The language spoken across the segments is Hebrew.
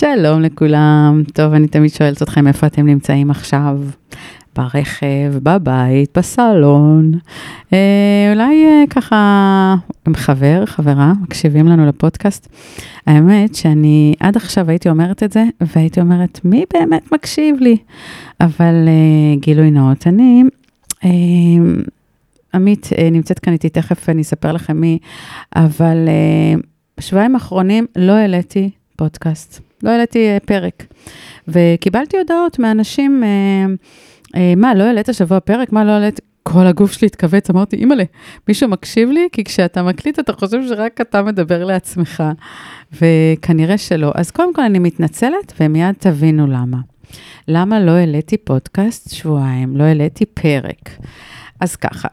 שלום לכולם. טוב, אני תמיד שואלת אתכם איפה אתם נמצאים עכשיו. ברכב, בבית, בסלון. אה, אולי אה, ככה עם חבר, חברה, מקשיבים לנו לפודקאסט. האמת שאני עד עכשיו הייתי אומרת את זה, והייתי אומרת, מי באמת מקשיב לי? אבל אה, גילוי נאות, אני... אה, עמית אה, נמצאת כאן איתי, תכף אני אספר לכם מי, אבל אה, בשבועיים האחרונים לא העליתי פודקאסט, לא העליתי אה, פרק. וקיבלתי הודעות מאנשים, אה, אה, מה, לא העלית השבוע פרק? מה, לא העלית? כל הגוף שלי התכווץ, אמרתי, אימא'לה, מישהו מקשיב לי? כי כשאתה מקליט, אתה חושב שרק אתה מדבר לעצמך, וכנראה שלא. אז קודם כל אני מתנצלת, ומיד תבינו למה. למה לא העליתי פודקאסט שבועיים? לא העליתי פרק. אז ככה,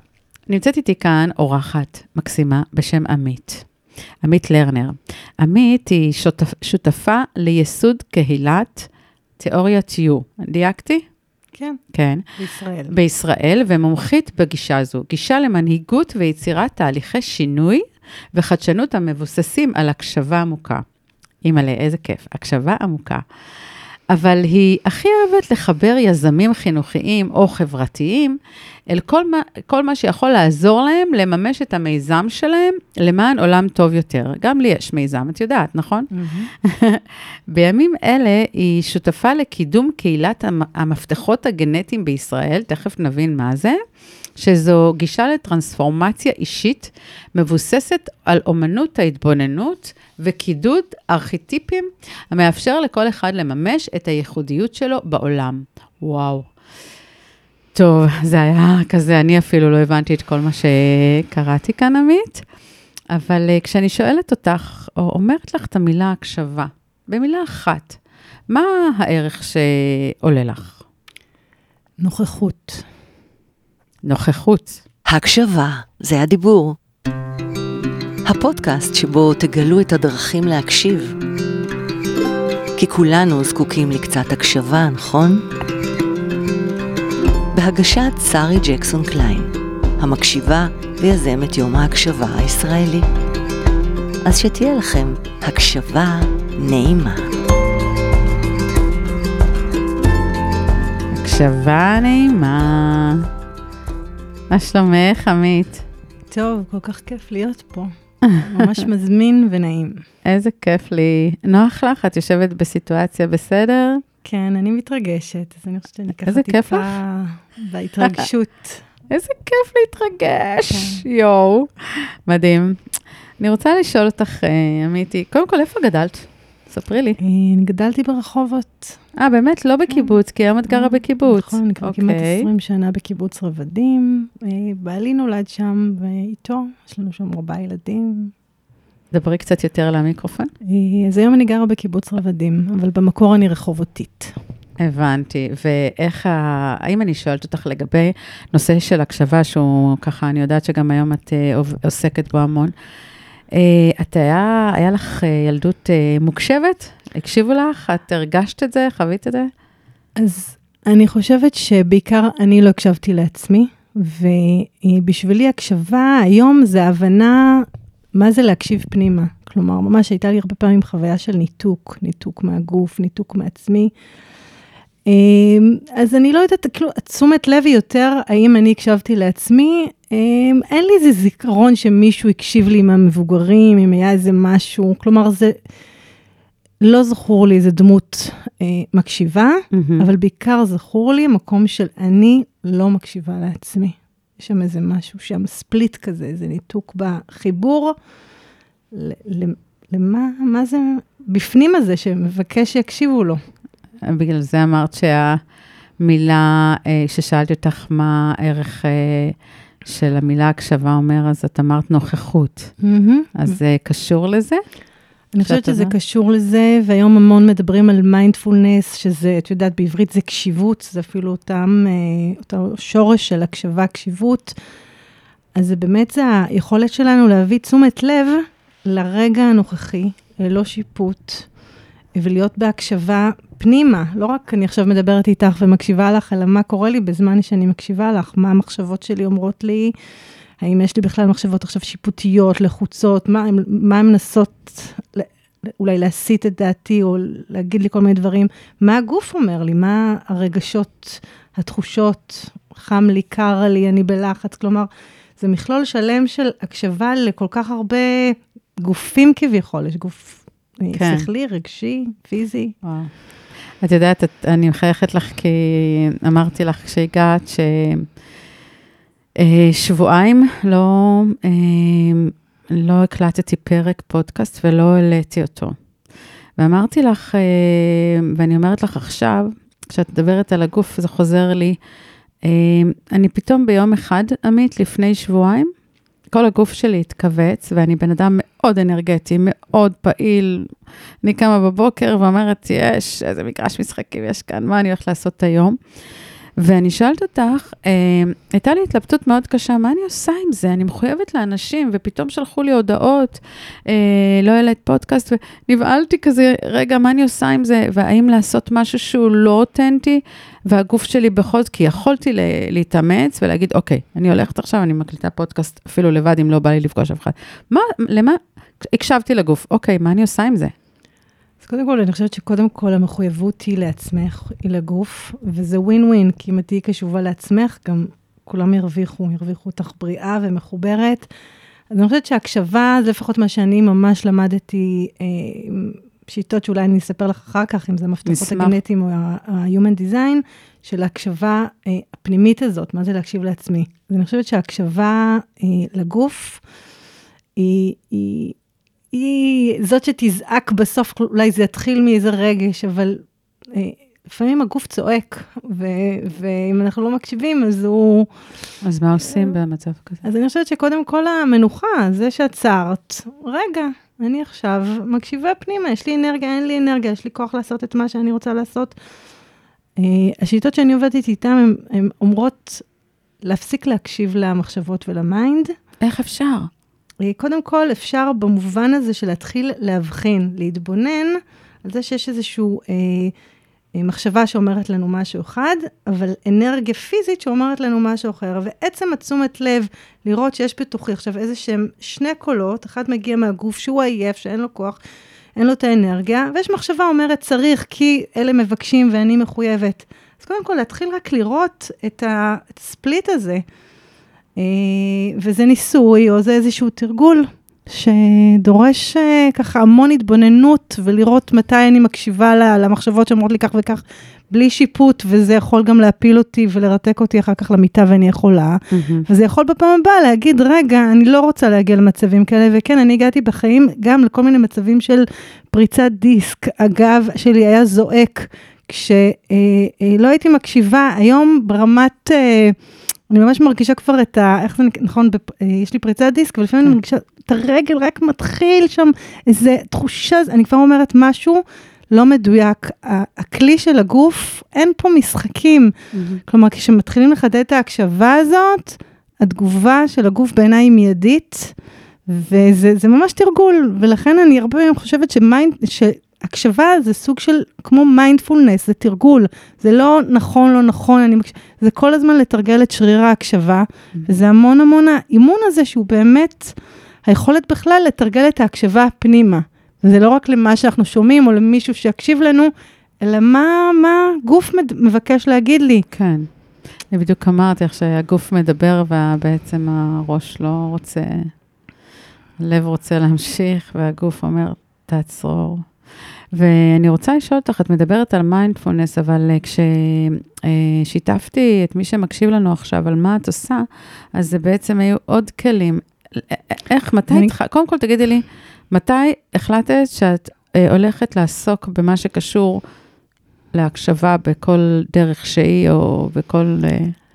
נמצאת איתי כאן אורחת מקסימה בשם עמית. עמית לרנר. עמית היא שותפ, שותפה לייסוד קהילת תיאוריית U. דייקתי? כן, כן. בישראל. בישראל, ומומחית בגישה זו. גישה למנהיגות ויצירת תהליכי שינוי וחדשנות המבוססים על הקשבה עמוקה. אימא'לה, איזה כיף, הקשבה עמוקה. אבל היא הכי אוהבת לחבר יזמים חינוכיים או חברתיים אל כל מה, כל מה שיכול לעזור להם לממש את המיזם שלהם למען עולם טוב יותר. גם לי יש מיזם, את יודעת, נכון? בימים אלה היא שותפה לקידום קהילת המ- המפתחות הגנטיים בישראל, תכף נבין מה זה, שזו גישה לטרנספורמציה אישית מבוססת על אומנות ההתבוננות וקידוד ארכיטיפים המאפשר לכל אחד לממש את הייחודיות שלו בעולם. וואו. טוב, זה היה כזה, אני אפילו לא הבנתי את כל מה שקראתי כאן, עמית, אבל uh, כשאני שואלת אותך, או אומרת לך את המילה הקשבה, במילה אחת, מה הערך שעולה לך? נוכחות. נוכחות. הקשבה, זה הדיבור. הפודקאסט שבו תגלו את הדרכים להקשיב. כי כולנו זקוקים לקצת הקשבה, נכון? בהגשת שרי ג'קסון קליין, המקשיבה ויזמת יום ההקשבה הישראלי. אז שתהיה לכם הקשבה נעימה. הקשבה נעימה. מה שלומך, עמית? טוב, כל כך כיף להיות פה. ממש מזמין ונעים. איזה כיף לי. נוח לך? את יושבת בסיטואציה בסדר? כן, אני מתרגשת, אז אני חושבת שאני ככה טיפה בהתרגשות. איזה כיף להתרגש, יואו. מדהים. אני רוצה לשאול אותך, אה, עמיתי, קודם כל, איפה גדלת? ספרי לי. אה, אני גדלתי ברחובות. אה, באמת? לא בקיבוץ, כי היום את גרה בקיבוץ. נכון, אני כבר כמעט אוקיי. 20 שנה בקיבוץ רבדים. אה, בעלי נולד שם, ואיתו, יש לנו שם ארבעה ילדים. דברי קצת יותר למיקרופון. אה, אז היום אני גרה בקיבוץ רבדים, אבל במקור אני רחובותית. הבנתי. ואיך, ה... האם אני שואלת אותך לגבי נושא של הקשבה, שהוא ככה, אני יודעת שגם היום את אה, עוסקת בו המון. אה, את היה, היה לך אה, ילדות אה, מוקשבת? הקשיבו לך? את הרגשת את זה? חווית את זה? אז אני חושבת שבעיקר אני לא הקשבתי לעצמי, ובשבילי הקשבה היום זה הבנה מה זה להקשיב פנימה. כלומר, ממש הייתה לי הרבה פעמים חוויה של ניתוק, ניתוק מהגוף, ניתוק מעצמי. אמ, אז אני לא יודעת, כאילו, תשומת לב היא יותר, האם אני הקשבתי לעצמי? אמ, אין לי איזה זיכרון שמישהו הקשיב לי מהמבוגרים, אם היה איזה משהו, כלומר, זה... לא זכור לי איזה דמות אה, מקשיבה, מהמם. אבל בעיקר זכור לי מקום של אני לא מקשיבה לעצמי. יש שם איזה משהו שם, ספליט כזה, איזה ניתוק בחיבור. ל- ל- למה, מה זה בפנים הזה שמבקש שיקשיבו לו? בגלל זה אמרת שהמילה, אה, כששאלתי אותך מה הערך אה, של המילה הקשבה אומר, אז את אמרת נוכחות. אז זה קשור לזה? אני חושבת שזה יודעת? קשור לזה, והיום המון מדברים על מיינדפולנס, שזה, את יודעת, בעברית זה קשיבות, זה אפילו אותם, אה, אותו שורש של הקשבה, קשיבות. אז זה באמת, זה היכולת שלנו להביא תשומת לב לרגע הנוכחי, ללא שיפוט, ולהיות בהקשבה פנימה. לא רק אני עכשיו מדברת איתך ומקשיבה לך, אלא מה קורה לי בזמן שאני מקשיבה לך, מה המחשבות שלי אומרות לי, האם יש לי בכלל מחשבות עכשיו שיפוטיות, לחוצות, מה הן מה הן מנסות אולי להסיט את דעתי או להגיד לי כל מיני דברים, מה הגוף אומר לי, מה הרגשות, התחושות, חם לי, קר לי, אני בלחץ, כלומר, זה מכלול שלם של הקשבה לכל כך הרבה גופים כביכול, יש גוף כן. שכלי, רגשי, פיזי. וואו. את יודעת, את, אני מחייכת לך כי אמרתי לך כשהגעת ששבועיים אה, לא, אה, לא הקלטתי פרק פודקאסט ולא העליתי אותו. ואמרתי לך, אה, ואני אומרת לך עכשיו, כשאת מדברת על הגוף, זה חוזר לי, אני פתאום ביום אחד, עמית, לפני שבועיים, כל הגוף שלי התכווץ, ואני בן אדם מאוד אנרגטי, מאוד פעיל. אני קמה בבוקר ואומרת, יש, איזה מגרש משחקים יש כאן, מה אני הולכת לעשות היום? ואני שואלת אותך, אה, הייתה לי התלבטות מאוד קשה, מה אני עושה עם זה? אני מחויבת לאנשים, ופתאום שלחו לי הודעות, אה, לא העלית פודקאסט, ונבהלתי כזה, רגע, מה אני עושה עם זה? והאם לעשות משהו שהוא לא אותנטי, והגוף שלי בכל זאת, כי יכולתי להתאמץ ולהגיד, אוקיי, אני הולכת עכשיו, אני מקליטה פודקאסט אפילו לבד, אם לא בא לי לפגוש אף אחד. מה, למה? הקשבתי לגוף, אוקיי, מה אני עושה עם זה? קודם כל, אני חושבת שקודם כל המחויבות היא לעצמך, היא לגוף, וזה ווין ווין, כי אם את תהיי קשובה לעצמך, גם כולם ירוויחו, ירוויחו אותך בריאה ומחוברת. אז אני חושבת שהקשבה, זה לפחות מה שאני ממש למדתי, אה, שיטות שאולי אני אספר לך אחר כך, אם זה המפתחות הגנטיים או ה-Human Design, של ההקשבה אה, הפנימית הזאת, מה זה להקשיב לעצמי. אז אני חושבת שההקשבה אה, לגוף, היא, היא, היא זאת שתזעק בסוף, אולי זה יתחיל מאיזה רגש, אבל אה, לפעמים הגוף צועק, ו- ואם אנחנו לא מקשיבים, אז הוא... אז מה עושים במצב כזה? אז אני חושבת שקודם כל המנוחה, זה שעצרת, רגע, אני עכשיו מקשיבה פנימה, יש לי אנרגיה, אין לי אנרגיה, יש לי כוח לעשות את מה שאני רוצה לעשות. Uh, השיטות שאני עובדת איתן, הן אומרות להפסיק להקשיב למחשבות ול mind. איך אפשר? אה, קודם כל, אפשר במובן הזה של להתחיל להבחין, להתבונן על זה שיש איזושהי אה, אה, מחשבה שאומרת לנו משהו אחד, אבל אנרגיה פיזית שאומרת לנו משהו אחר. ועצם התשומת לב, לראות שיש בתוכי עכשיו איזה שהם שני קולות, אחד מגיע מהגוף שהוא עייף, שאין לו כוח, אין לו את האנרגיה, ויש מחשבה אומרת צריך כי אלה מבקשים ואני מחויבת. אז קודם כל, להתחיל רק לראות את הספליט הזה. אה, וזה ניסוי, או זה איזשהו תרגול שדורש אה, ככה המון התבוננות, ולראות מתי אני מקשיבה למחשבות שאומרות לי כך וכך, בלי שיפוט, וזה יכול גם להפיל אותי ולרתק אותי אחר כך למיטה ואני יכולה. Mm-hmm. וזה יכול בפעם הבאה להגיד, רגע, אני לא רוצה להגיע למצבים כאלה, וכן, אני הגעתי בחיים גם לכל מיני מצבים של פריצת דיסק. הגב שלי היה זועק כשלא אה, אה, הייתי מקשיבה, היום ברמת... אה, אני ממש מרגישה כבר את ה... איך זה נכון, בפ, אה, יש לי פריצת דיסק, ולפעמים אני כן. מרגישה את הרגל רק מתחיל שם, איזה תחושה, אני כבר אומרת משהו לא מדויק. הכלי של הגוף, אין פה משחקים. Mm-hmm. כלומר, כשמתחילים לחדד את ההקשבה הזאת, התגובה של הגוף בעיניי היא מיידית, וזה ממש תרגול, ולכן אני הרבה פעמים חושבת ש mind, הקשבה זה סוג של, כמו מיינדפולנס, זה תרגול. זה לא נכון, לא נכון, אני מקש... זה כל הזמן לתרגל את שריר ההקשבה, mm-hmm. וזה המון המון האימון הזה שהוא באמת היכולת בכלל לתרגל את ההקשבה פנימה. וזה לא רק למה שאנחנו שומעים או למישהו שיקשיב לנו, אלא מה, מה גוף מבקש להגיד לי. כן. אני בדיוק אמרתי לך שהגוף מדבר ובעצם הראש לא רוצה, הלב רוצה להמשיך והגוף אומר, תעצור. ואני רוצה לשאול אותך, את מדברת על מיינדפולנס, אבל אה, כששיתפתי את מי שמקשיב לנו עכשיו על מה את עושה, אז זה בעצם היו עוד כלים. איך, מתי, אני... התח... קודם כל תגידי לי, מתי החלטת שאת אה, הולכת לעסוק במה שקשור להקשבה בכל דרך שהיא, או בכל... אה...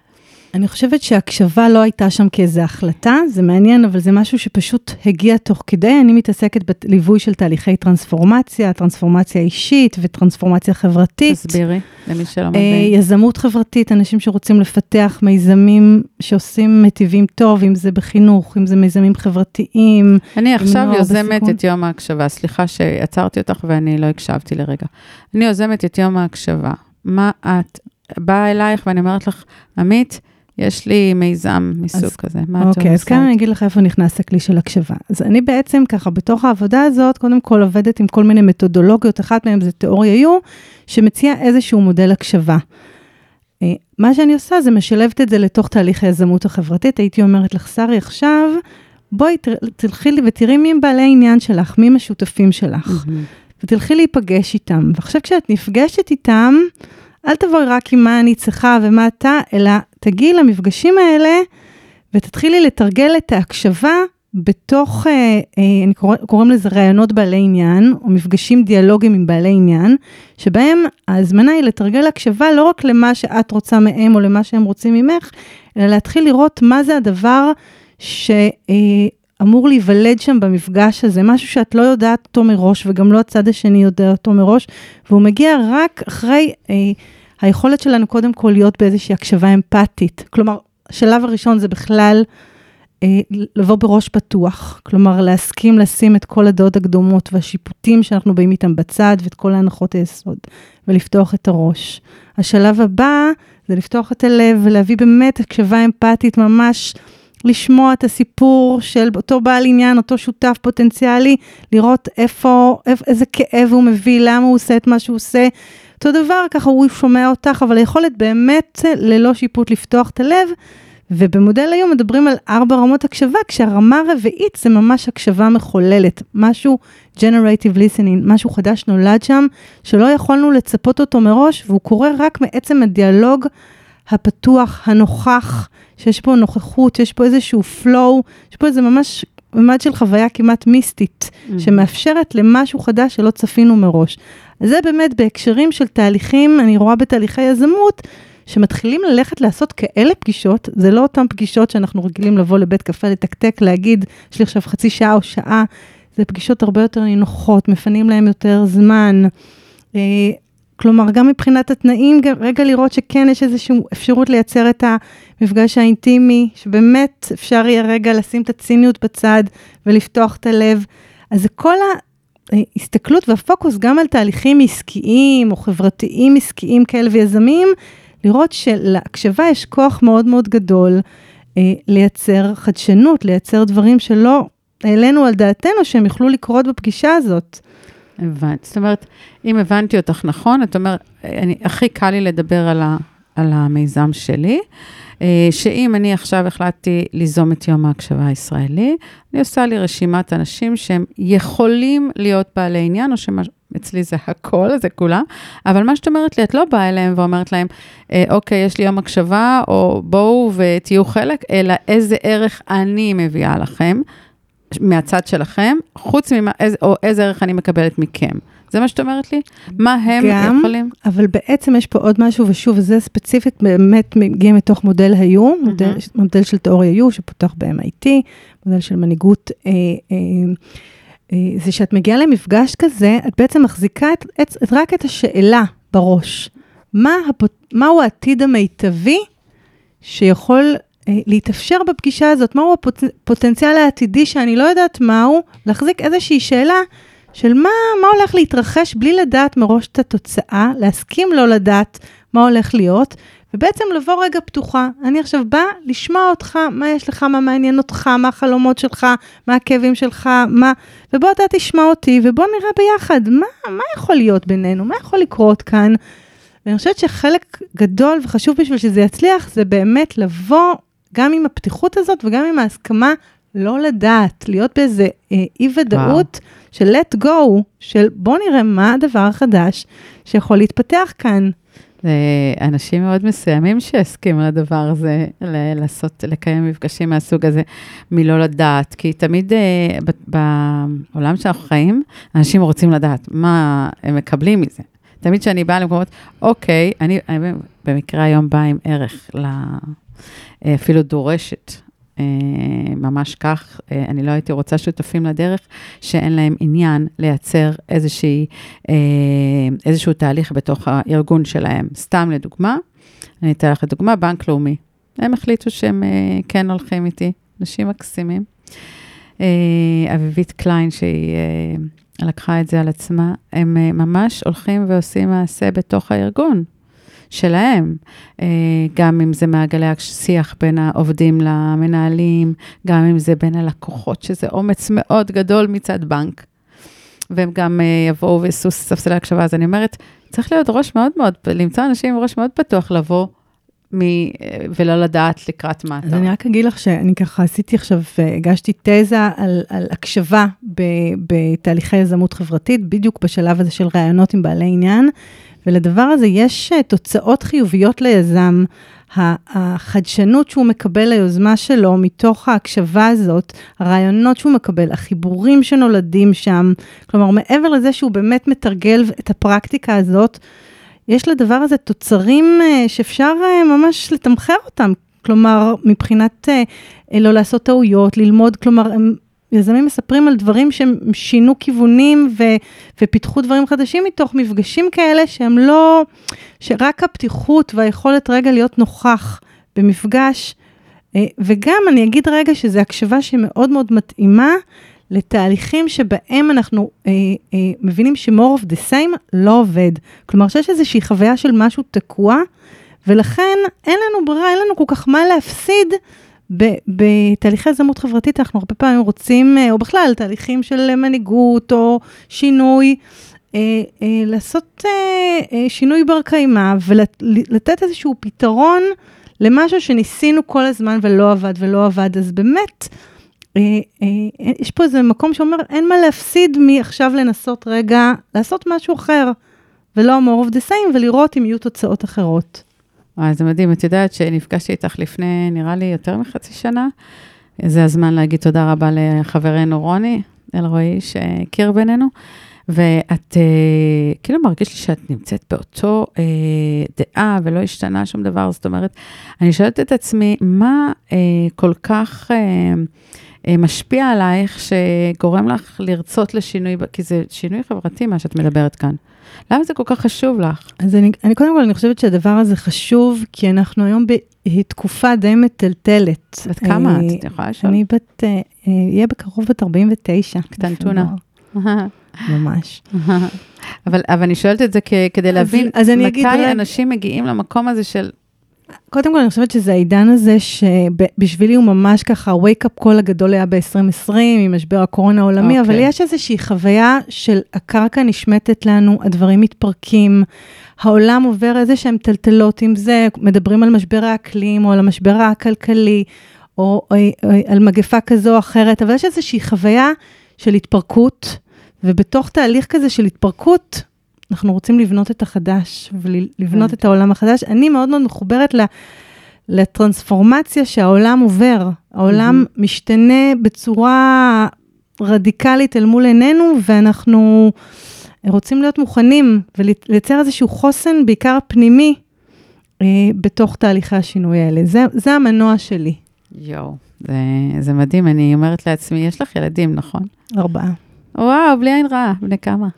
אני חושבת שהקשבה לא הייתה שם כאיזו החלטה, זה מעניין, אבל זה משהו שפשוט הגיע תוך כדי. אני מתעסקת בליווי של תהליכי טרנספורמציה, טרנספורמציה אישית וטרנספורמציה חברתית. תסבירי, למי שלא מבין. אה, יזמות חברתית, אנשים שרוצים לפתח מיזמים שעושים מטיבים טוב, אם זה בחינוך, אם זה מיזמים חברתיים. אני עכשיו יוזמת בסיכון. את יום ההקשבה, סליחה שעצרתי אותך ואני לא הקשבתי לרגע. אני יוזמת את יום ההקשבה. מה את באה אלייך ואני אומרת לך, עמית, יש לי מיזם מסוג אז- כזה, מה את אוקיי, אז עושה? כאן אני אגיד לך איפה נכנס הכלי של הקשבה. אז אני בעצם ככה, בתוך העבודה הזאת, קודם כל עובדת עם כל מיני מתודולוגיות, אחת מהן זה תיאוריה U, שמציעה איזשהו מודל הקשבה. אה, מה שאני עושה זה משלבת את זה לתוך תהליך היזמות החברתית. הייתי אומרת לך, שרי, עכשיו, בואי תלכי ותראי מי הם בעלי העניין שלך, מי הם השותפים שלך. ותלכי להיפגש איתם. ועכשיו כשאת נפגשת איתם, אל תבואי רק עם מה אני צריכה ומה אתה, אלא תגיעי למפגשים האלה ותתחילי לתרגל את ההקשבה בתוך, אה, אה, אני קורא, קוראים לזה ראיונות בעלי עניין, או מפגשים דיאלוגיים עם בעלי עניין, שבהם ההזמנה היא לתרגל הקשבה לא רק למה שאת רוצה מהם או למה שהם רוצים ממך, אלא להתחיל לראות מה זה הדבר שאמור להיוולד שם במפגש הזה, משהו שאת לא יודעת אותו מראש, וגם לא הצד השני יודע אותו מראש, והוא מגיע רק אחרי אה, היכולת שלנו קודם כל להיות באיזושהי הקשבה אמפתית. כלומר, השלב הראשון זה בכלל אה, לבוא בראש פתוח, כלומר להסכים לשים את כל הדעות הקדומות והשיפוטים שאנחנו באים איתם בצד ואת כל ההנחות היסוד, ולפתוח את הראש. השלב הבא זה לפתוח את הלב ולהביא באמת הקשבה אמפתית ממש. לשמוע את הסיפור של אותו בעל עניין, אותו שותף פוטנציאלי, לראות איפה, איזה כאב הוא מביא, למה הוא עושה את מה שהוא עושה. אותו דבר, ככה הוא שומע אותך, אבל היכולת באמת ללא שיפוט לפתוח את הלב. ובמודל היום מדברים על ארבע רמות הקשבה, כשהרמה הרביעית זה ממש הקשבה מחוללת, משהו generative listening, משהו חדש נולד שם, שלא יכולנו לצפות אותו מראש, והוא קורה רק מעצם הדיאלוג הפתוח, הנוכח, שיש פה נוכחות, יש פה איזשהו flow, יש פה איזה ממש ממד של חוויה כמעט מיסטית, שמאפשרת למשהו חדש שלא צפינו מראש. אז זה באמת בהקשרים של תהליכים, אני רואה בתהליכי יזמות, שמתחילים ללכת לעשות כאלה פגישות, זה לא אותן פגישות שאנחנו רגילים לבוא לבית קפה, לתקתק, להגיד, יש לי עכשיו חצי שעה או שעה, זה פגישות הרבה יותר נינוחות, מפנים להם יותר זמן. כלומר, גם מבחינת התנאים, רגע לראות שכן יש איזושהי אפשרות לייצר את המפגש האינטימי, שבאמת אפשר יהיה רגע לשים את הציניות בצד ולפתוח את הלב. אז זה כל ההסתכלות והפוקוס גם על תהליכים עסקיים או חברתיים עסקיים כאלה ויזמים, לראות שלהקשבה יש כוח מאוד מאוד גדול אה, לייצר חדשנות, לייצר דברים שלא העלינו על דעתנו שהם יוכלו לקרות בפגישה הזאת. הבנת. זאת אומרת, אם הבנתי אותך נכון, את אומרת, אני, הכי קל לי לדבר על, ה, על המיזם שלי, אה, שאם אני עכשיו החלטתי ליזום את יום ההקשבה הישראלי, אני עושה לי רשימת אנשים שהם יכולים להיות בעלי עניין, או שאצלי זה הכל, זה כולם, אבל מה שאת אומרת לי, את לא באה אליהם ואומרת להם, אה, אוקיי, יש לי יום הקשבה, או בואו ותהיו חלק, אלא איזה ערך אני מביאה לכם. מהצד שלכם, חוץ ממה, איזה, או איזה ערך אני מקבלת מכם. זה מה שאת אומרת לי? מה הם גם, יכולים? אבל בעצם יש פה עוד משהו, ושוב, זה ספציפית באמת מגיע מתוך מודל היו, מודל, מודל של תיאוריה יו, שפותח ב-MIT, מודל של מנהיגות. אה, אה, אה, זה שאת מגיעה למפגש כזה, את בעצם מחזיקה את, את, את, רק את השאלה בראש. מה הפוט, מהו העתיד המיטבי שיכול להתאפשר בפגישה הזאת? מהו הפוטנציאל העתידי שאני לא יודעת מהו? להחזיק איזושהי שאלה של מה, מה הולך להתרחש בלי לדעת מראש את התוצאה, להסכים לא לדעת מה הולך להיות, ובעצם לבוא רגע פתוחה. אני עכשיו באה לשמוע אותך, מה יש לך, מה מעניין אותך, מה החלומות שלך, מה הכאבים שלך, מה... ובוא אתה תשמע אותי, ובוא נראה ביחד, מה, מה יכול להיות בינינו, מה יכול לקרות כאן. ואני חושבת שחלק גדול וחשוב בשביל שזה יצליח, זה באמת לבוא גם עם הפתיחות הזאת וגם עם ההסכמה לא לדעת, להיות באיזה אה, אי-ודאות של let go, של בוא נראה מה הדבר החדש שיכול להתפתח כאן. אנשים מאוד מסוימים שהסכימו לדבר הזה, ל- לעשות, לקיים מפגשים מהסוג הזה, מלא לדעת, כי תמיד אה, ב- בעולם שאנחנו חיים, אנשים רוצים לדעת מה הם מקבלים מזה. תמיד כשאני באה למקומות, אוקיי, אני, אני במקרה היום באה עם ערך, ל, אה, אפילו דורשת, אה, ממש כך, אה, אני לא הייתי רוצה שותפים לדרך שאין להם עניין לייצר איזושהי, אה, איזשהו תהליך בתוך הארגון שלהם. סתם לדוגמה, אני אתן לך דוגמה, בנק לאומי. הם החליטו שהם אה, כן הולכים איתי, אנשים מקסימים. אה, אביבית קליין, שהיא אה, לקחה את זה על עצמה, הם אה, ממש הולכים ועושים מעשה בתוך הארגון. שלהם, אה, גם אם זה מעגלי השיח בין העובדים למנהלים, גם אם זה בין הלקוחות, שזה אומץ מאוד גדול מצד בנק. והם גם אה, יבואו ויעשו ספסלי הקשבה, אז אני אומרת, צריך להיות ראש מאוד מאוד, למצוא אנשים עם ראש מאוד פתוח לבוא מ... ולא לדעת לקראת מה אתה. אז אני רק אגיד לך שאני ככה עשיתי עכשיו, הגשתי תזה על, על הקשבה ב, בתהליכי יזמות חברתית, בדיוק בשלב הזה של ראיונות עם בעלי עניין, ולדבר הזה יש אה, תוצאות חיוביות ליזם. החדשנות שהוא מקבל ליוזמה שלו מתוך ההקשבה הזאת, הרעיונות שהוא מקבל, החיבורים שנולדים שם, כלומר, מעבר לזה שהוא באמת מתרגל את הפרקטיקה הזאת, יש לדבר הזה תוצרים אה, שאפשר אה, ממש לתמחר אותם. כלומר, מבחינת לא לעשות טעויות, ללמוד, כלומר, הם יזמים מספרים על דברים שהם שינו כיוונים ו, ופיתחו דברים חדשים מתוך מפגשים כאלה שהם לא, שרק הפתיחות והיכולת רגע להיות נוכח במפגש, אה, וגם אני אגיד רגע שזו הקשבה שמאוד מאוד מתאימה לתהליכים שבהם אנחנו אה, אה, מבינים ש-more of the same לא עובד. כלומר, שיש איזושהי חוויה של משהו תקוע, ולכן אין לנו ברירה, אין לנו כל כך מה להפסיד בתהליכי יזמות חברתית אנחנו הרבה פעמים רוצים, אה, או בכלל, תהליכים של מנהיגות או שינוי, אה, אה, לעשות שינוי בר קיימא ולתת איזשהו פתרון למשהו שניסינו כל הזמן ולא עבד ולא עבד, אז באמת, יש פה איזה מקום שאומר, אין מה להפסיד מעכשיו לנסות רגע לעשות משהו אחר, ולא more of the same, ולראות אם יהיו תוצאות אחרות. וואי, זה מדהים. את יודעת שנפגשתי איתך לפני, נראה לי, יותר מחצי שנה. זה הזמן להגיד תודה רבה לחברנו רוני אלרועי, שהכיר בינינו. ואת, אה, כאילו מרגיש לי שאת נמצאת באותו אה, דעה ולא השתנה שום דבר. זאת אומרת, אני שואלת את עצמי, מה אה, כל כך אה, אה, משפיע עלייך שגורם לך לרצות לשינוי, כי זה שינוי חברתי, מה שאת מדברת כאן. למה זה כל כך חשוב לך? אז אני, אני קודם כל, אני חושבת שהדבר הזה חשוב, כי אנחנו היום בתקופה די מטלטלת. בת כמה את? את יכולה לשאול? אני בת, אהיה אה, בקרוב בת 49. קטנטונה. ממש. אבל, אבל אני שואלת את זה כדי להבין אז, אז מתי אנשים מגיעים למקום הזה של קודם כל, אני חושבת שזה העידן הזה שבשבילי הוא ממש ככה, wake up call הגדול היה ב-2020 עם משבר הקורונה העולמי, okay. אבל אוקיי. יש איזושהי חוויה של הקרקע נשמטת לנו, הדברים מתפרקים, העולם עובר איזה שהם טלטלות עם זה, מדברים על משבר האקלים או על המשבר הכלכלי, או, או, או על מגפה כזו או אחרת, אבל יש איזושהי חוויה של התפרקות, ובתוך תהליך כזה של התפרקות, אנחנו רוצים לבנות את החדש ולבנות כן. את העולם החדש. אני מאוד מאוד מחוברת לטרנספורמציה שהעולם עובר. העולם mm-hmm. משתנה בצורה רדיקלית אל מול עינינו, ואנחנו רוצים להיות מוכנים ולייצר איזשהו חוסן, בעיקר פנימי, אה, בתוך תהליכי השינוי האלה. זה, זה המנוע שלי. יואו, זה, זה מדהים. אני אומרת לעצמי, יש לך ילדים, נכון? ארבעה. וואו, בלי עין רעה. בני כמה?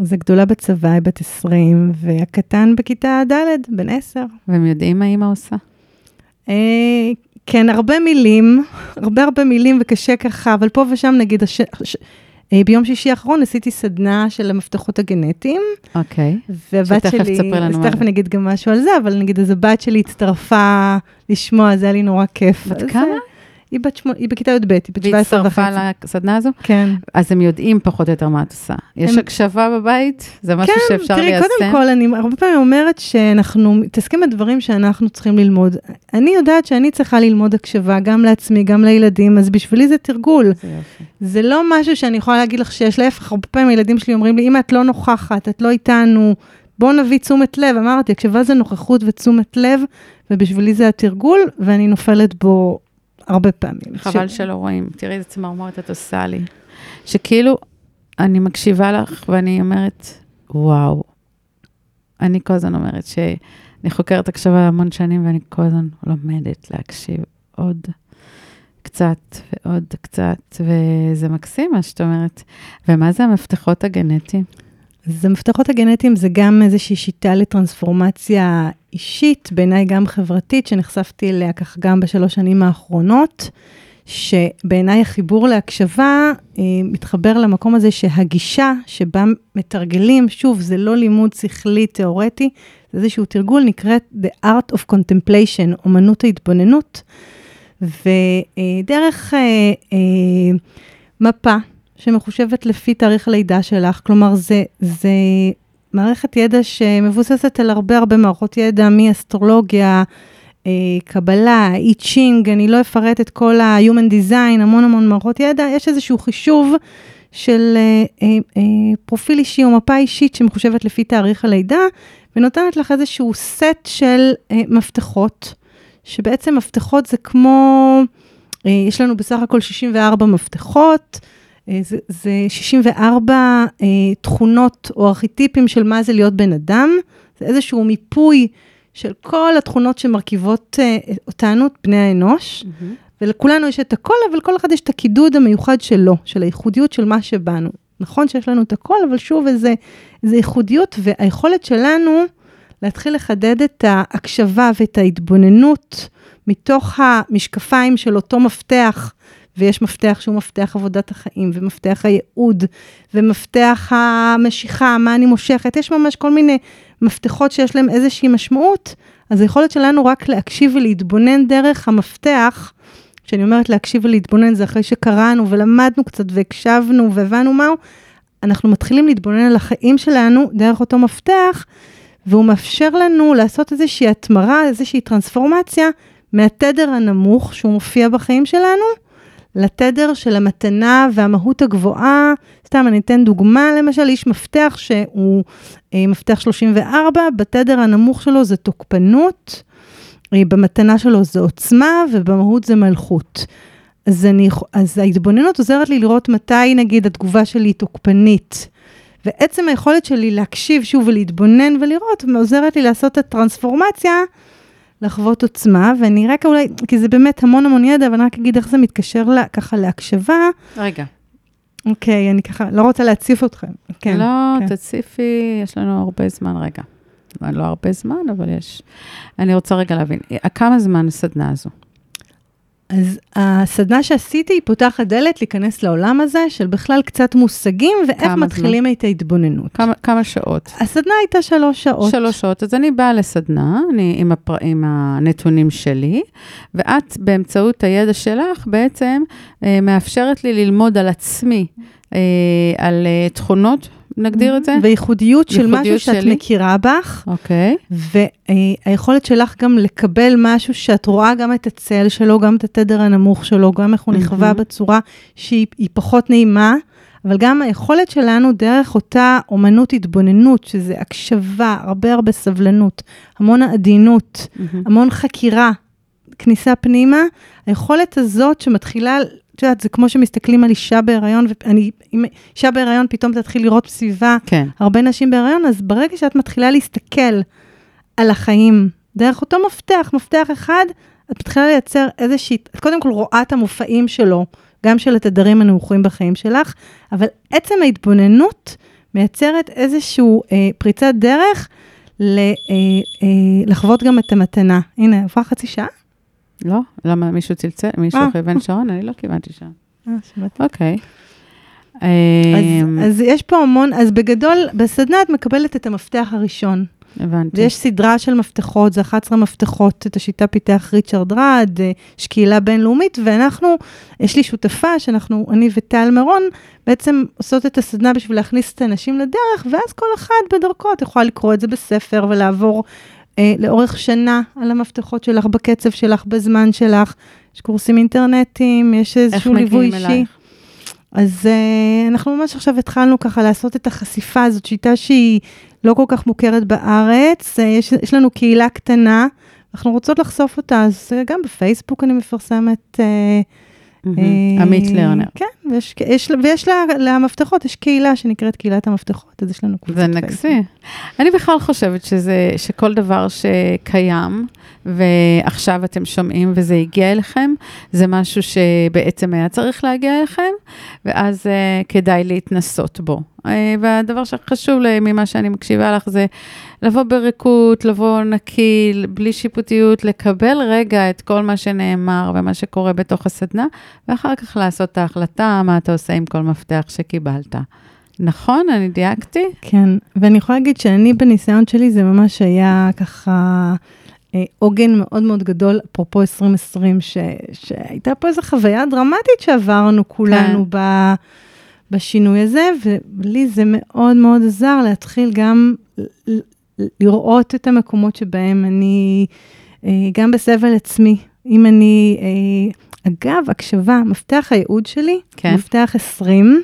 אז הגדולה בצבא היא בת 20, והקטן בכיתה ד', בן 10. והם יודעים מה אימא עושה? אה, כן, הרבה מילים, הרבה הרבה מילים, וקשה ככה, אבל פה ושם, נגיד, הש... הש... אה, ביום שישי האחרון עשיתי סדנה של המפתחות הגנטיים. אוקיי. והבת שלי, שתכף תספר לנו אז תכף אני אגיד גם משהו על זה, אבל נגיד, אז הבת שלי הצטרפה לשמוע, זה היה לי נורא כיף. בת כמה? היא, בת שמונה, היא בכיתה י"ב, היא בת 17 וחצי. והיא הצטרפה לסדנה הזו? כן. אז הם יודעים פחות או יותר מה את עושה. יש הם... הקשבה בבית? זה משהו כן, שאפשר ליישם? כן, תראי, קודם כל, אני הרבה פעמים אומרת שאנחנו מתעסקים בדברים שאנחנו צריכים ללמוד. אני יודעת שאני צריכה ללמוד הקשבה, גם לעצמי, גם לילדים, אז בשבילי זה תרגול. זה, יופי. זה לא משהו שאני יכולה להגיד לך שיש, להפך, הרבה פעמים הילדים שלי אומרים לי, אם את לא נוכחת, את לא איתנו, בואו נביא תשומת לב. אמרתי, הקשבה זה נוכחות ותשומת לב, ובשבילי זה התרגול, ואני נופלת בו הרבה פעמים. חבל ש... שלא רואים. תראי איזה צמרמורת את עושה לי. שכאילו, אני מקשיבה לך ואני אומרת, וואו. אני כל הזמן אומרת שאני חוקרת הקשבה המון שנים ואני כל הזמן לומדת להקשיב עוד קצת ועוד קצת, וזה מקסים מה שאת אומרת. ומה זה המפתחות הגנטיים? אז המפתחות הגנטיים זה גם איזושהי שיטה לטרנספורמציה אישית, בעיניי גם חברתית, שנחשפתי אליה כך גם בשלוש שנים האחרונות, שבעיניי החיבור להקשבה אה, מתחבר למקום הזה שהגישה שבה מתרגלים, שוב, זה לא לימוד שכלי תיאורטי, זה איזשהו תרגול, נקראת The Art of Contemplation, אומנות ההתבוננות, ודרך אה, אה, מפה שמחושבת לפי תאריך הלידה שלך, כלומר, זה, זה מערכת ידע שמבוססת על הרבה הרבה מערכות ידע, מאסטרולוגיה, אה, קבלה, אי צ'ינג, אני לא אפרט את כל ה-Human Design, המון המון מערכות ידע, יש איזשהו חישוב של אה, אה, פרופיל אישי או מפה אישית שמחושבת לפי תאריך הלידה, ונותנת לך איזשהו סט של מפתחות, שבעצם מפתחות זה כמו, יש לנו בסך הכל 64 מפתחות, זה, זה 64 תכונות או ארכיטיפים של מה זה להיות בן אדם, זה איזשהו מיפוי של כל התכונות שמרכיבות uh, אותנו, בני האנוש, mm-hmm. ולכולנו יש את הכל, אבל כל אחד יש את הקידוד המיוחד שלו, של הייחודיות של מה שבאנו. נכון שיש לנו את הכל, אבל שוב, איזה, איזה ייחודיות, והיכולת שלנו להתחיל לחדד את ההקשבה ואת ההתבוננות מתוך המשקפיים של אותו מפתח, ויש מפתח שהוא מפתח עבודת החיים, ומפתח הייעוד, ומפתח המשיכה, מה אני מושכת, יש ממש כל מיני מפתחות שיש להם איזושהי משמעות, אז היכולת שלנו רק להקשיב ולהתבונן דרך המפתח, כשאני אומרת להקשיב ולהתבונן, זה אחרי שקראנו ולמדנו קצת והקשבנו והבנו מהו, אנחנו מתחילים להתבונן על החיים שלנו דרך אותו מפתח, והוא מאפשר לנו לעשות איזושהי התמרה, איזושהי טרנספורמציה מהתדר הנמוך שהוא מופיע בחיים שלנו, לתדר של המתנה והמהות הגבוהה. סתם, אני אתן דוגמה, למשל, איש מפתח שהוא אה, מפתח 34, בתדר הנמוך שלו זה תוקפנות, אה, במתנה שלו זה עוצמה, ובמהות זה מלכות. אז, אני, אז ההתבוננות עוזרת לי לראות מתי, נגיד, התגובה שלי היא תוקפנית. ועצם היכולת שלי להקשיב שוב ולהתבונן ולראות, עוזרת לי לעשות את הטרנספורמציה לחוות עוצמה, ואני רק אולי, כי זה באמת המון המון ידע, אבל אני רק אגיד איך זה מתקשר לה, ככה להקשבה. רגע. אוקיי, אני ככה לא רוצה להציף אתכם. כן, לא, כן. תציפי, יש לנו הרבה זמן, רגע. לא הרבה זמן, אבל יש. אני רוצה רגע להבין, כמה זמן הסדנה הזו? אז הסדנה שעשיתי היא פותחת דלת להיכנס לעולם הזה של בכלל קצת מושגים ואיך מתחילים את ההתבוננות. כמה, כמה שעות? הסדנה הייתה שלוש שעות. שלוש שעות. אז אני באה לסדנה, אני עם, הפר... עם הנתונים שלי, ואת באמצעות הידע שלך בעצם אה, מאפשרת לי ללמוד על עצמי, אה, על אה, תכונות נגדיר את זה? וייחודיות של משהו שאת שלי. מכירה בך. אוקיי. והיכולת שלך גם לקבל משהו שאת רואה גם את הצל שלו, גם את התדר הנמוך שלו, גם איך הוא נכווה בצורה שהיא פחות נעימה. אבל גם היכולת שלנו דרך אותה אומנות התבוננות, שזה הקשבה, הרבה הרבה סבלנות, המון עדינות, mm-hmm. המון חקירה, כניסה פנימה, היכולת הזאת שמתחילה את יודעת, זה כמו שמסתכלים על אישה בהיריון, ואני, אם אישה בהיריון פתאום תתחיל לראות בסביבה כן. הרבה נשים בהיריון, אז ברגע שאת מתחילה להסתכל על החיים דרך אותו מפתח, מפתח אחד, את מתחילה לייצר איזושהי, את קודם כל רואה את המופעים שלו, גם של התדרים הנמוכים בחיים שלך, אבל עצם ההתבוננות מייצרת איזושהי אה, פריצת דרך ל, אה, אה, לחוות גם את המתנה. הנה, עברה חצי שעה? לא? למה מישהו צלצל? מישהו כיוון אה. שעון? אני לא כיוונתי שם. אה, שמעתי. אוקיי. אז, אמ, אז יש פה המון, אז בגדול, בסדנה את מקבלת את המפתח הראשון. הבנתי. ויש סדרה של מפתחות, זה 11 מפתחות, את השיטה פיתח ריצ'רד רד, אה, יש קהילה בינלאומית, ואנחנו, יש לי שותפה שאנחנו, אני וטל מירון, בעצם עושות את הסדנה בשביל להכניס את האנשים לדרך, ואז כל אחד בדרכו, את יכולה לקרוא את זה בספר ולעבור אה, לאורך שנה על המפתחות שלך, בקצב שלך, בזמן שלך. יש קורסים אינטרנטיים, יש איזשהו ליווי אישי. אלייך? אז אה, אנחנו ממש עכשיו התחלנו ככה לעשות את החשיפה הזאת, שיטה שהיא לא כל כך מוכרת בארץ. אה, יש, יש לנו קהילה קטנה, אנחנו רוצות לחשוף אותה, אז גם בפייסבוק אני מפרסמת. עמית לרנר. כן, יש, יש, ויש לה, למפתחות, יש קהילה שנקראת קהילת המפתחות, אז יש לנו קבוצת זה פייסבוק. נגסי. אני בכלל חושבת שזה, שכל דבר שקיים, ועכשיו אתם שומעים וזה הגיע אליכם, זה משהו שבעצם היה צריך להגיע אליכם, ואז uh, כדאי להתנסות בו. Uh, והדבר שחשוב לי ממה שאני מקשיבה לך זה לבוא בריקות, לבוא נקי, בלי שיפוטיות, לקבל רגע את כל מה שנאמר ומה שקורה בתוך הסדנה, ואחר כך לעשות את ההחלטה, מה אתה עושה עם כל מפתח שקיבלת. נכון? אני דייקתי? כן, ואני יכולה להגיד שאני בניסיון שלי, זה ממש היה ככה אה, עוגן מאוד מאוד גדול, אפרופו 2020, ש, שהייתה פה איזו חוויה דרמטית שעברנו כולנו כן. ב, בשינוי הזה, ולי זה מאוד מאוד עזר להתחיל גם ל- לראות את המקומות שבהם אני אה, גם בסבל עצמי. אם אני, אה, אגב, הקשבה, מפתח הייעוד שלי, כן. מפתח 20,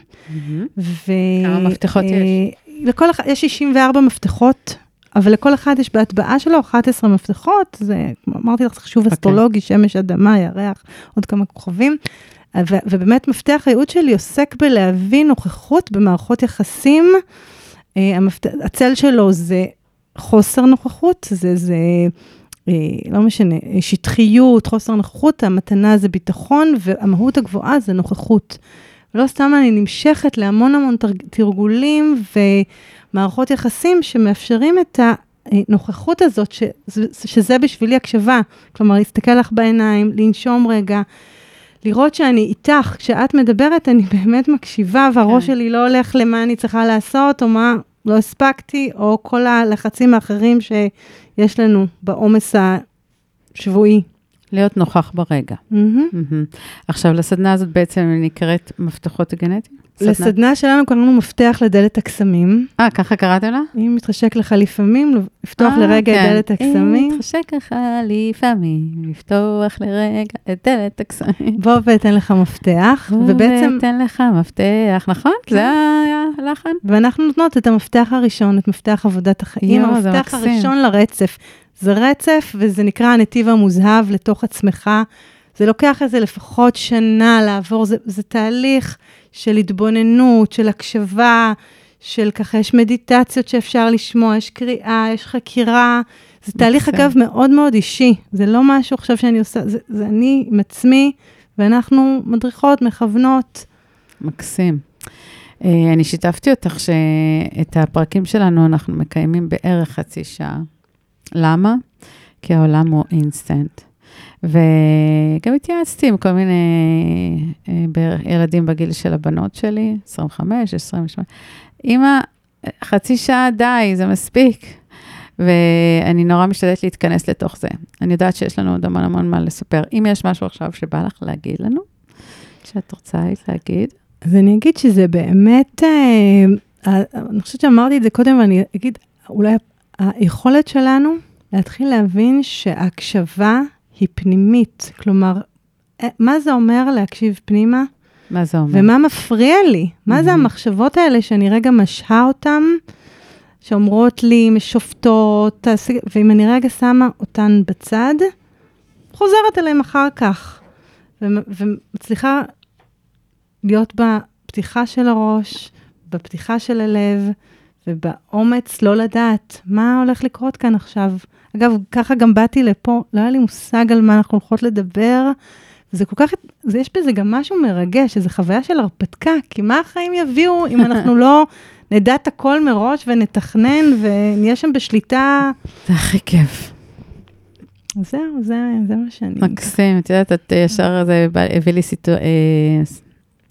ו... כמה מפתחות יש? יש? לכל אחד, יש 64 מפתחות, אבל לכל אחד יש בהטבעה שלו 11 מפתחות, זה, אמרתי לך, זה חישוב אוקיי. אסטרולוגי, שמש, אדמה, ירח, עוד כמה כוכבים. ו- ובאמת מפתח הייעוד שלי עוסק בלהבין נוכחות במערכות יחסים. אה, המפת... הצל שלו זה חוסר נוכחות, זה, זה אה, לא משנה, אה, שטחיות, חוסר נוכחות, המתנה זה ביטחון, והמהות הגבוהה זה נוכחות. ולא סתם אני נמשכת להמון המון תרג- תרגולים ומערכות יחסים שמאפשרים את הנוכחות הזאת, ש, שזה בשבילי הקשבה. כלומר, להסתכל לך בעיניים, לנשום רגע, לראות שאני איתך, כשאת מדברת אני באמת מקשיבה, והראש כן. שלי לא הולך למה אני צריכה לעשות, או מה לא הספקתי, או כל הלחצים האחרים שיש לנו בעומס השבועי. להיות נוכח ברגע. מהמם. מהמם. עכשיו, לסדנה הזאת בעצם נקראת מפתחות גנטיים? סדנה? לסדנה שלנו קראנו מפתח לדלת הקסמים. אה, ככה קראתם לה? אם מתחשק לך לפעמים, לפתוח אה, לרגע כן. את דלת הקסמים. אם מתחשק לך לפעמים, לפתוח לרגע את דלת הקסמים. בוא ואתן לך מפתח, ובעצם, תן לך מפתח, נכון? כן. זה היה הלחן? ואנחנו נותנות את המפתח הראשון, את מפתח עבודת החיים, זה המפתח. הראשון לרצף. זה רצף, וזה נקרא הנתיב המוזהב לתוך עצמך. זה לוקח איזה לפחות שנה לעבור, זה, זה תהליך של התבוננות, של הקשבה, של ככה, יש מדיטציות שאפשר לשמוע, יש קריאה, יש חקירה. זה תהליך. אגב, מאוד מאוד אישי. זה לא משהו עכשיו שאני עושה, זה, זה אני עם עצמי, ואנחנו מדריכות, מכוונות. מקסים. אה, אני שיתפתי אותך שאת הפרקים שלנו אנחנו מקיימים בערך חצי שעה. למה? כי העולם הוא אינסטנט. וגם התייעצתי עם כל מיני אה, ילדים בגיל של הבנות שלי, 25, 28. אמא, חצי שעה די, זה מספיק. ואני נורא משתדלת להתכנס לתוך זה. אני יודעת שיש לנו עוד המון המון מה לספר. אם יש משהו עכשיו שבא לך להגיד לנו, שאת רוצה להגיד, אז אני אגיד שזה באמת, אה, אה, אני חושבת שאמרתי את זה קודם, ואני אגיד, אולי היכולת שלנו להתחיל להבין שההקשבה היא פנימית. כלומר, אה, מה זה אומר להקשיב פנימה, מה זה אומר? ומה מפריע לי? מה זה. המחשבות האלה שאני רגע משהה אותן, שאומרות לי, משופטות, תעשי, ואם אני רגע שמה אותן בצד, חוזרת אליהן אחר כך, ומ- ומצליחה להיות בפתיחה של הראש, בפתיחה של הלב, ובאומץ לא לדעת מה הולך לקרות כאן עכשיו. אגב, ככה גם באתי לפה, לא היה לי מושג על מה אנחנו הולכות לדבר. זה כל כך, זה, יש בזה גם משהו מרגש, איזו חוויה של הרפתקה, כי מה החיים יביאו אם אנחנו לא נדע את הכל מראש ונתכנן ונהיה שם בשליטה. זה הכי כיף. זהו, זה, זה מה שאני... מקסים, את יודעת, את אה, ישר זה הביא לי סיטו...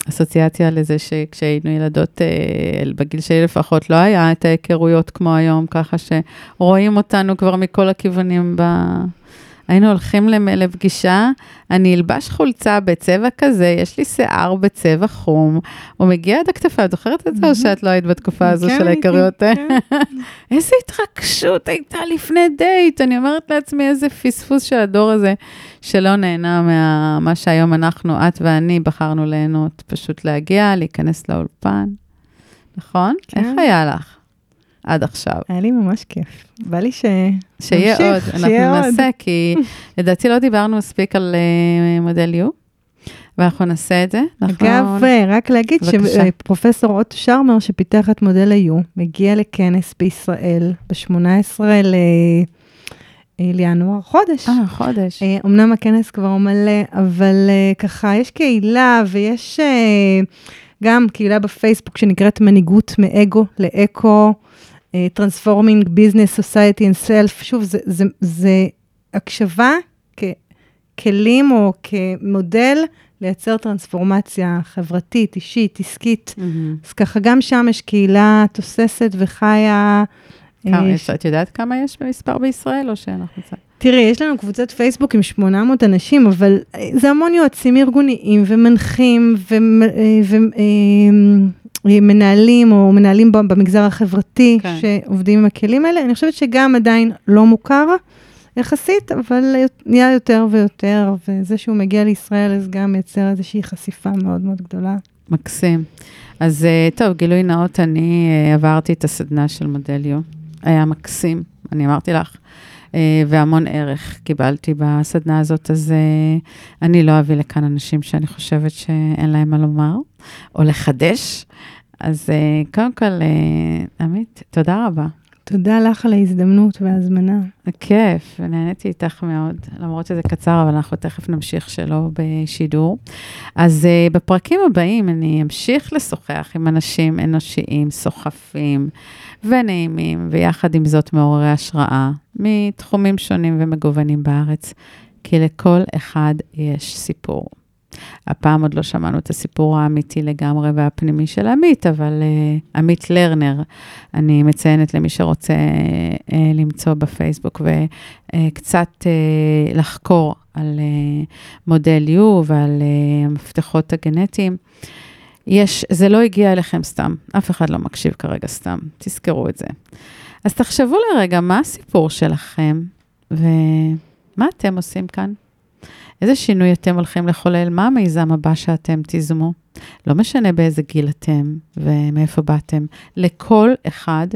אסוציאציה לזה שכשהיינו ילדות, אה, בגיל שלי לפחות, לא היה את ההיכרויות כמו היום, ככה שרואים אותנו כבר מכל הכיוונים ב... היינו הולכים לפגישה, אני אלבש חולצה בצבע כזה, יש לי שיער בצבע חום, הוא מגיע עד הכתפיים, את זוכרת את זה או שאת לא היית בתקופה הזו כן, של הייתי, ההיכרויות? כן. איזה התרגשות הייתה לפני דייט. אני אומרת לעצמי, איזה פספוס של הדור הזה, שלא נהנה ממה שהיום אנחנו, את ואני, בחרנו ליהנות. פשוט להגיע, להיכנס לאולפן. נכון? כן. איך היה לך עד עכשיו? היה לי ממש כיף. בא לי ש... שיהיה נמשיך, עוד, שיהיה אנחנו עוד. נעשה, כי לדעתי לא דיברנו מספיק על אה, מודל U, ואנחנו נעשה את זה. אנחנו... אגב, רק להגיד. שפרופסור אוטו שרמר, שפיתח את מודל ה-U, מגיע לכנס בישראל ב-18 ל... לינואר, חודש. אה, חודש. אה, אמנם הכנס כבר מלא, אבל אה, ככה, יש קהילה ויש אה, גם קהילה בפייסבוק שנקראת מנהיגות מאגו לאקו, אה, Transforming Business Society and Self. שוב, זה, זה, זה הקשבה ככלים או כמודל לייצר טרנספורמציה חברתית, אישית, עסקית. מהמם. אז ככה, גם שם יש קהילה תוססת וחיה. כמה אה, יש? את יודעת כמה יש במספר בישראל, או שאנחנו קצת... תראי, יש לנו קבוצת פייסבוק עם 800 אנשים, אבל אה, זה המון יועצים ארגוניים ומנחים ומנהלים או מנהלים במגזר החברתי כן. שעובדים עם הכלים האלה. אני חושבת שגם עדיין לא מוכר יחסית, אבל נהיה יותר ויותר, וזה שהוא מגיע לישראל אז גם מייצר איזושהי חשיפה מאוד מאוד גדולה. מקסים. אז אה, טוב, גילוי נאות, אני אה, עברתי את הסדנה של מודל יו. היה מקסים, אני אמרתי לך, אה, והמון ערך קיבלתי בסדנה הזאת, אז אני לא אביא לכאן אנשים שאני חושבת שאין להם מה לומר, או לחדש. אז אה, קודם כל, אה, עמית, תודה רבה. תודה לך על ההזדמנות וההזמנה. כיף, ונהניתי איתך מאוד, למרות שזה קצר, אבל אנחנו תכף נמשיך שלא בשידור. אז uh, בפרקים הבאים אני אמשיך לשוחח עם אנשים אנושיים, סוחפים ונעימים, ויחד עם זאת מעוררי השראה, מתחומים שונים ומגוונים בארץ, כי לכל אחד יש סיפור. הפעם עוד לא שמענו את הסיפור האמיתי לגמרי והפנימי של עמית, אבל uh, עמית לרנר, אני מציינת למי שרוצה uh, למצוא בפייסבוק וקצת uh, לחקור על uh, מודל U ועל uh, המפתחות הגנטיים. יש, זה לא הגיע אליכם סתם, אף אחד לא מקשיב כרגע סתם, תזכרו את זה. אז תחשבו לרגע, מה הסיפור שלכם ומה אתם עושים כאן? איזה שינוי אתם הולכים לחולל? מה המיזם הבא שאתם תיזמו? לא משנה באיזה גיל אתם ומאיפה באתם, לכל אחד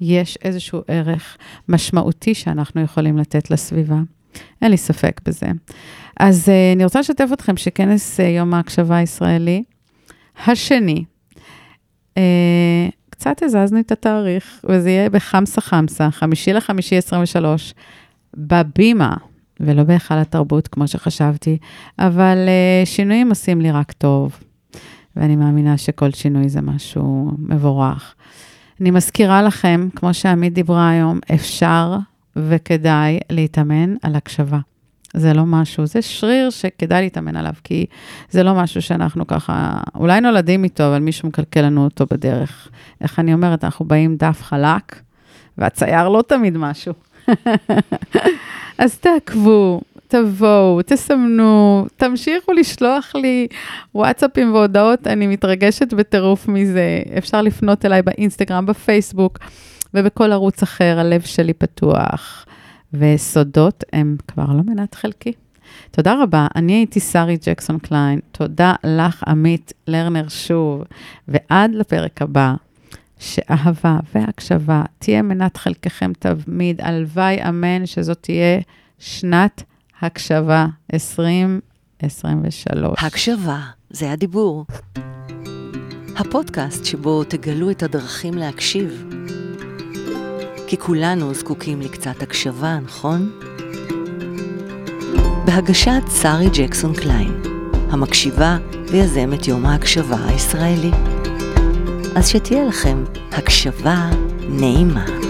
יש איזשהו ערך משמעותי שאנחנו יכולים לתת לסביבה. אין לי ספק בזה. אז uh, אני רוצה לשתף אתכם שכנס uh, יום ההקשבה הישראלי, השני, uh, קצת הזזנו את התאריך, וזה יהיה בחמסה חמסה, חמישי לחמישי 23, בבימה. ולא בהיכל התרבות, כמו שחשבתי, אבל uh, שינויים עושים לי רק טוב, ואני מאמינה שכל שינוי זה משהו מבורך. אני מזכירה לכם, כמו שעמית דיברה היום, אפשר וכדאי להתאמן על הקשבה. זה לא משהו, זה שריר שכדאי להתאמן עליו, כי זה לא משהו שאנחנו ככה, אולי נולדים איתו, אבל מישהו מקלקל לנו אותו בדרך. איך אני אומרת, אנחנו באים דף חלק, והצייר לא תמיד משהו. אז תעקבו, תבואו, תסמנו, תמשיכו לשלוח לי וואטסאפים והודעות, אני מתרגשת בטירוף מזה. אפשר לפנות אליי באינסטגרם, בפייסבוק ובכל ערוץ אחר, הלב שלי פתוח. וסודות הם כבר לא מנת חלקי. תודה רבה, אני הייתי שרי ג'קסון קליין, תודה לך עמית לרנר שוב, ועד לפרק הבא. שאהבה והקשבה תהיה מנת חלקכם תמיד. הלוואי, אמן, שזאת תהיה שנת הקשבה 2023. הקשבה, זה הדיבור. הפודקאסט שבו תגלו את הדרכים להקשיב. כי כולנו זקוקים לקצת הקשבה, נכון? בהגשת שרי ג'קסון קליין, המקשיבה ויזמת יום ההקשבה הישראלי. אז שתהיה לכם הקשבה נעימה.